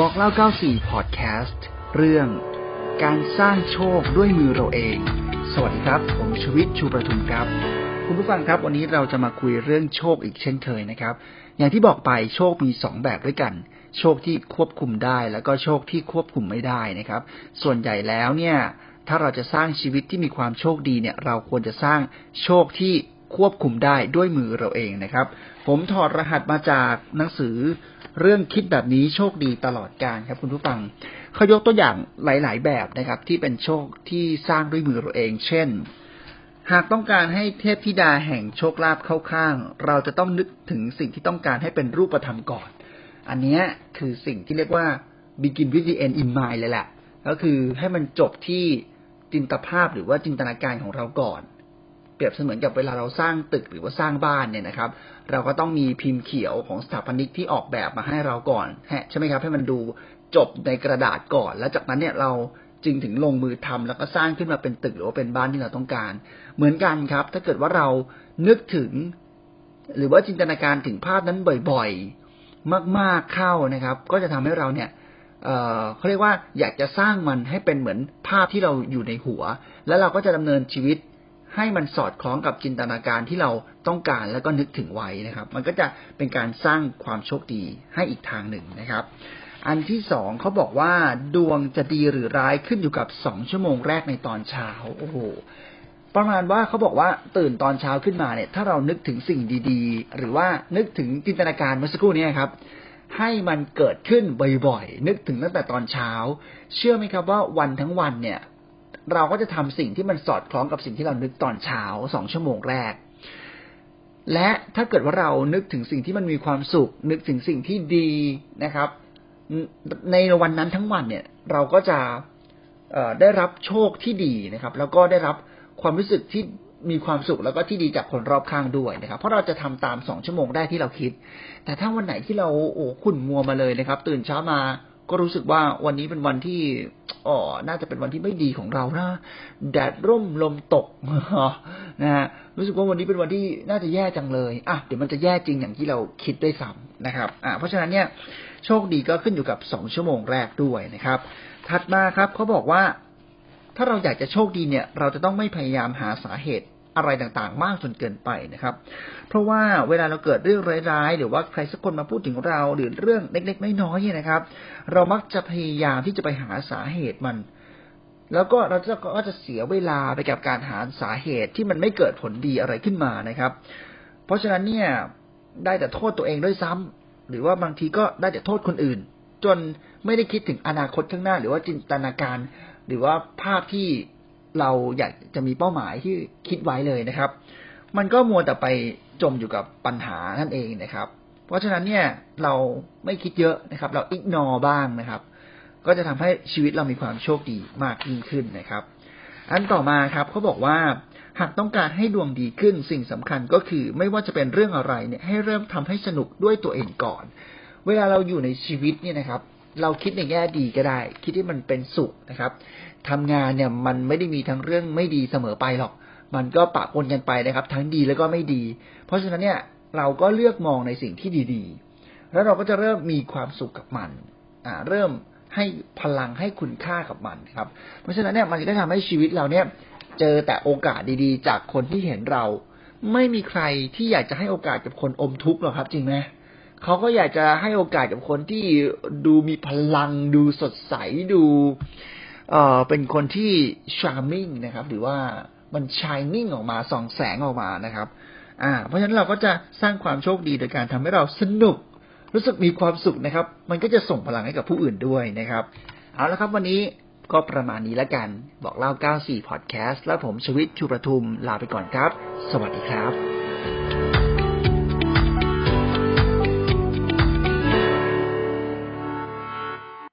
บอกเล่า 94 พอดแคสต์ เรื่อง การสร้างโชคด้วยมือเราเอง สวัสดีครับ ผมชวิตชูประทุมครับ คุณผู้ฟังครับ วันนี้เราจะมาคุยเรื่องโชคอีกเช่นเคยนะครับ อย่างที่บอกไปโชคมีสองแบบด้วยกัน โชคที่ควบคุมได้ แล้วก็โชคที่ควบคุมไม่ได้นะครับ ส่วนใหญ่แล้วเนี่ย ถ้าเราจะสร้างชีวิตที่มีความโชคดีเนี่ย เราควรจะสร้างโชคที่ ควบคุมได้ด้วยมือเราเองนะครับ ผมถอดรหัสมาจากหนังสือเรื่องคิดแบบนี้โชคดีตลอดการครับ คุณผู้ฟังเขายกตัวอย่างหลาย ๆ แบบนะครับ ที่เป็นโชคที่สร้างด้วยมือเราเอง เช่น หากต้องการให้เทพธิดาแห่งโชคลาภเข้าข้าง เราจะต้องนึกถึงสิ่งที่ต้องการให้เป็นรูปธรรมก่อน อันนี้คือสิ่งที่เรียกว่า begin with the end in mind เลยแหละก็คือให้มันจบที่จินตภาพหรือว่าจินตนาการของเราก่อน เปรียบเสมือนกับเวลาเราสร้างตึกหรือว่าสร้างบ้านเนี่ยนะครับ เราก็ต้องมีพิมพ์เขียวของสถาปนิกที่ออกแบบมาให้เราก่อนใช่ไหมครับ ให้มันดูจบในกระดาษก่อน แล้วจากนั้นเนี่ยเราจึงถึงลงมือทำแล้วก็สร้างขึ้นมาเป็นตึกหรือว่าเป็นบ้านที่เราต้องการ เหมือนกันครับ ถ้าเกิดว่าเรานึกถึง หรือว่าจินตนาการถึงภาพนั้นบ่อยๆ มากๆเข้านะครับ ก็จะทำให้เราเนี่ยเเขาเรียกว่าอยากจะสร้างมันให้เป็นเหมือนภาพที่เราอยู่ในหัว แล้วเราก็จะดำเนินชีวิต ให้มันสอดคล้องกับจินตนาการที่เราต้องการแล้วก็นึกถึงไว้นะครับ มันก็จะเป็นการสร้างความโชคดีให้อีกทางหนึ่งนะครับ อันที่สองเขาบอกว่าดวงจะดีหรือร้ายขึ้นอยู่กับสองชั่วโมงแรกในตอนเช้าโอ้โหประมาณว่าเขาบอกว่าตื่นตอนเช้าขึ้นมาเนี่ย ถ้าเรานึกถึงสิ่งดีๆ หรือว่านึกถึงจินตนาการเมื่อสักครู่นี้ครับ ให้มันเกิดขึ้นบ่อยๆนึกถึงตั้งแต่ตอนเช้า เชื่อไหมครับว่าวันทั้งวันเนี่ย เราก็จะทำสิ่งที่มันสอดคล้องกับสิ่งที่เรานึกตอนเช้าสองชั่วโมงแรก และถ้าเกิดว่าเรานึกถึงสิ่งที่มันมีความสุข นึกถึงสิ่งที่ดีนะครับ ในวันนั้นทั้งวันเนี่ย เราก็จะได้รับโชคที่ดีนะครับ แล้วก็ได้รับความรู้สึกที่มีความสุขแล้วก็ที่ดีจากคนรอบข้างด้วยนะครับ เพราะเราจะทำตามสองชั่วโมงได้ที่เราคิด แต่ถ้าวันไหนที่เราโอ้ขุ่นมัวมาเลยนะครับ ตื่นเช้ามา ก็รู้สึกว่าวันนี้เป็นวันที่อ๋อน่าจะเป็นวันที่ไม่ดีของเรานะ แดดร่มลมตกนะฮะรู้สึกว่าวันนี้เป็นวันที่น่าจะแย่จังเลยอะเดี๋ยวมันจะแย่จริงอย่างที่เราคิดได้ซ้ำนะครับอ่าเพราะฉะนั้นเนี่ยโชคดีก็ขึ้นอยู่กับสองชั่วโมงแรกด้วยนะครับ ถัดมาครับเขาบอกว่าถ้าเราอยากจะโชคดีเนี่ย เราจะต้องไม่พยายามหาสาเหตุ อะไรต่างๆ มากจนเกินไปนะครับ เพราะว่าเวลาเราเกิดเรื่องร้ายๆ หรือว่าใครสักคนมาพูดถึงเราหรือเรื่องเล็กๆน้อยๆนะครับ เรามักจะพยายามที่จะไปหาสาเหตุมัน แล้วก็เราจะก็จะเสียเวลาไปกับการหาสาเหตุที่มันไม่เกิดผลดีอะไรขึ้นมานะครับ เพราะฉะนั้นเนี่ยได้แต่โทษตัวเองด้วยซ้ำหรือว่าบางทีก็ได้แต่โทษคนอื่น จนไม่ได้คิดถึงอนาคตข้างหน้า หรือว่าจินตนาการ หรือว่าภาพที่ เราอยากจะมีเป้าหมายที่คิดไว้เลยนะครับ มันก็มัวแต่ไปจมอยู่กับปัญหานั่นเองนะครับ เพราะฉะนั้นเนี่ยเราไม่คิดเยอะนะครับ เราอิกนอบ้างนะครับ ก็จะทำให้ชีวิตเรามีความโชคดีมากยิ่งขึ้นนะครับ อันต่อมาครับเขาบอกว่าหากต้องการให้ดวงดีขึ้นสิ่งสำคัญก็คือ ไม่ว่าจะเป็นเรื่องอะไรเนี่ยให้เริ่มทำให้สนุกด้วยตัวเองก่อน เวลาเราอยู่ในชีวิตเนี่ยนะครับ เราคิดในแง่ดีก็ได้ คิดที่มันเป็นสุขนะครับทำงานเนี่ยมันไม่ได้มีทั้งเรื่องไม่ดีเสมอไปหรอก มันก็ปะปนกันไปนะครับ ทั้งดีแล้วก็ไม่ดี เพราะฉะนั้นเนี่ยเราก็เลือกมองในสิ่งที่ดีๆ แล้วเราก็จะเริ่มมีความสุขกับมันอ่าเริ่มให้พลังให้คุณค่ากับมันครับ เพราะฉะนั้นเนี่ยมันจะทำให้ชีวิตเราเนี่ยเจอแต่โอกาสดีๆ จากคนที่เห็นเรา ไม่มีใครที่อยากจะให้โอกาสกับคนอมทุกข์หรอกครับ จริงไหม เขาก็อยากจะให้โอกาสกับคนที่ดูมีพลัง ดูสดใสดูเอ่อเป็นคนที่ charming นะครับ หรือว่ามัน shining ออกมาส่องแสงออกมานะครับ อ่า เพราะฉะนั้นเราก็จะสร้างความโชคดีโดยการทำให้เราสนุก รู้สึกมีความสุขนะครับ มันก็จะส่งพลังให้กับผู้อื่นด้วยนะครับ เอาละครับวันนี้ก็ประมาณนี้แล้วกัน บอกเล่า 94 Podcast แล้วผมชวิตชูประทุมลาไปก่อนครับ สวัสดีครับ